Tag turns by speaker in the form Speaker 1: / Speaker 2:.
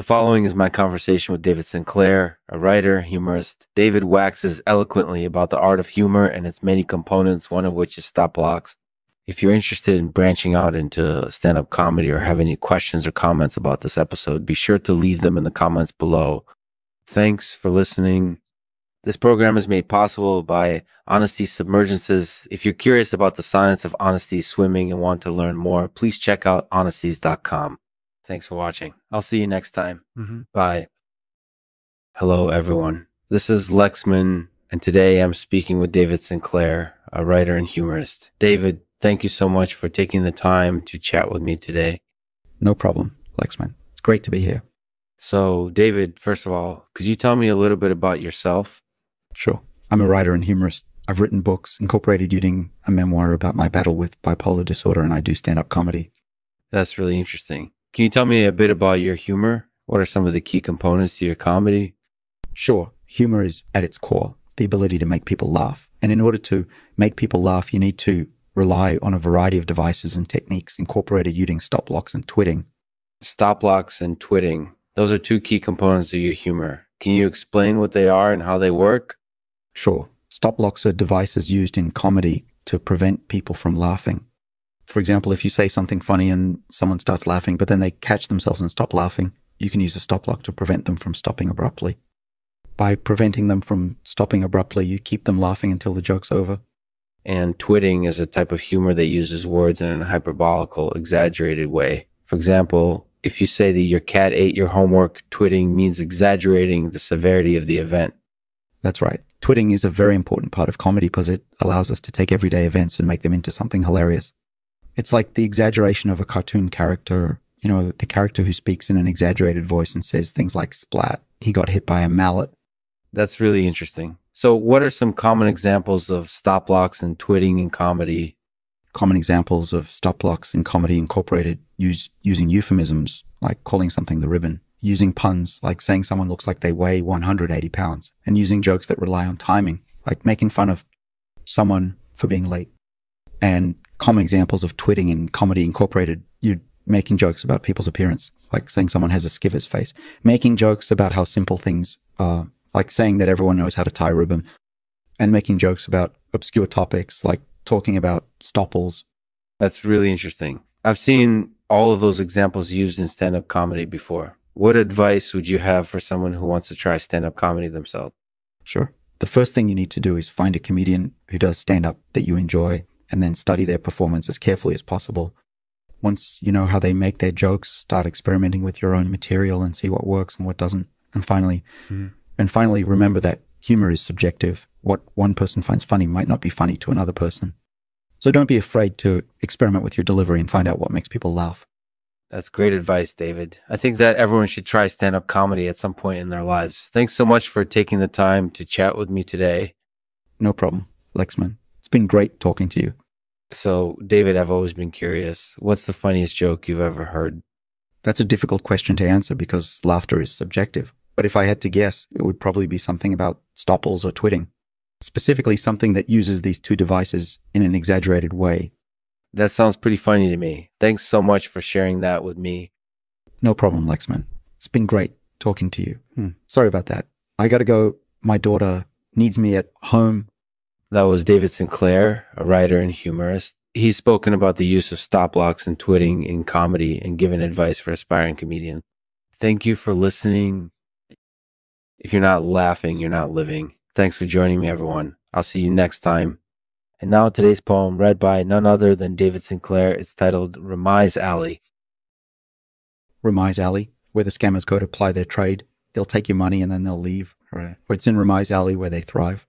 Speaker 1: The following is my conversation with David Sinclair, a writer, humorist. David waxes eloquently about the art of humor and its many components, one of which is stop blocks. If you're interested in branching out into stand up comedy or have any questions or comments about this episode, be sure to leave them in the comments below. Thanks for listening. This program is made possible by Honesty Submergences. If you're curious about the science of honesty swimming and want to learn more, please check out honesties.com. Thanks for watching. I'll see you next time.
Speaker 2: Mm-hmm.
Speaker 1: Bye. Hello, everyone. This is Lexman, and today I'm speaking with David Sinclair, a writer and humorist. David, thank you so much for taking the time to chat with me today.
Speaker 2: No problem, Lexman. It's great to be here.
Speaker 1: So, David, first of all, could you tell me a little bit about yourself?
Speaker 2: Sure. I'm a writer and humorist. I've written books, incorporated using a memoir about my battle with bipolar disorder, and I do stand up comedy.
Speaker 1: That's really interesting. Can you tell me a bit about your humor? What are some of the key components to your comedy?
Speaker 2: Sure. Humor is at its core the ability to make people laugh. And in order to make people laugh, you need to rely on a variety of devices and techniques incorporated using stop blocks and twitting.
Speaker 1: Stop blocks and twitting. Those are two key components of your humor. Can you explain what they are and how they work?
Speaker 2: Sure. Stop blocks are devices used in comedy to prevent people from laughing. For example, if you say something funny and someone starts laughing, but then they catch themselves and stop laughing, you can use a stop lock to prevent them from stopping abruptly. By preventing them from stopping abruptly, you keep them laughing until the joke's over.
Speaker 1: And twitting is a type of humor that uses words in a hyperbolical, exaggerated way. For example, if you say that your cat ate your homework, twitting means exaggerating the severity of the event.
Speaker 2: That's right. Twitting is a very important part of comedy because it allows us to take everyday events and make them into something hilarious. It's like the exaggeration of a cartoon character, you know, the character who speaks in an exaggerated voice and says things like splat, he got hit by a mallet.
Speaker 1: That's really interesting. So, what are some common examples of stop blocks and twitting in comedy?
Speaker 2: Common examples of stop blocks in comedy incorporated use, using euphemisms like calling something the ribbon, using puns like saying someone looks like they weigh 180 pounds, and using jokes that rely on timing, like making fun of someone for being late. And common examples of twitting in comedy incorporated you making jokes about people's appearance, like saying someone has a skivver's face, making jokes about how simple things are, like saying that everyone knows how to tie a ribbon, and making jokes about obscure topics, like talking about stopples.
Speaker 1: That's really interesting. I've seen all of those examples used in stand up comedy before. What advice would you have for someone who wants to try stand up comedy themselves?
Speaker 2: Sure. The first thing you need to do is find a comedian who does stand up that you enjoy and then study their performance as carefully as possible. Once you know how they make their jokes, start experimenting with your own material and see what works and what doesn't. And finally,
Speaker 1: Mhm.
Speaker 2: and finally, remember that humor is subjective. What one person finds funny might not be funny to another person. So don't be afraid to experiment with your delivery and find out what makes people laugh.
Speaker 1: That's great advice, David. I think that everyone should try stand up comedy at some point in their lives. Thanks so much for taking the time to chat with me today.
Speaker 2: No problem, Lexman. It's been great talking to you.
Speaker 1: So, David, I've always been curious. What's the funniest joke you've ever heard?
Speaker 2: That's a difficult question to answer because laughter is subjective. But if I had to guess, it would probably be something about stopples or twitting. Specifically, something that uses these two devices in an exaggerated way.
Speaker 1: That sounds pretty funny to me. Thanks so much for sharing that with me.
Speaker 2: No problem, Lexman. It's been great talking to you. Hmm. Sorry about that. I gotta go. My daughter needs me at home.
Speaker 1: That was David Sinclair, a writer and humorist. He's spoken about the use of stop blocks and twitting in comedy and given advice for aspiring comedians. Thank you for listening. If you're not laughing, you're not living. Thanks for joining me, everyone. I'll see you next time. And now today's poem read by none other than David Sinclair. It's titled Ramai's Alley.
Speaker 2: Ramai's Alley, where the scammers go to ply their trade. They'll take your money and then they'll leave.
Speaker 1: Right.
Speaker 2: Or it's in Ramai's Alley where they thrive.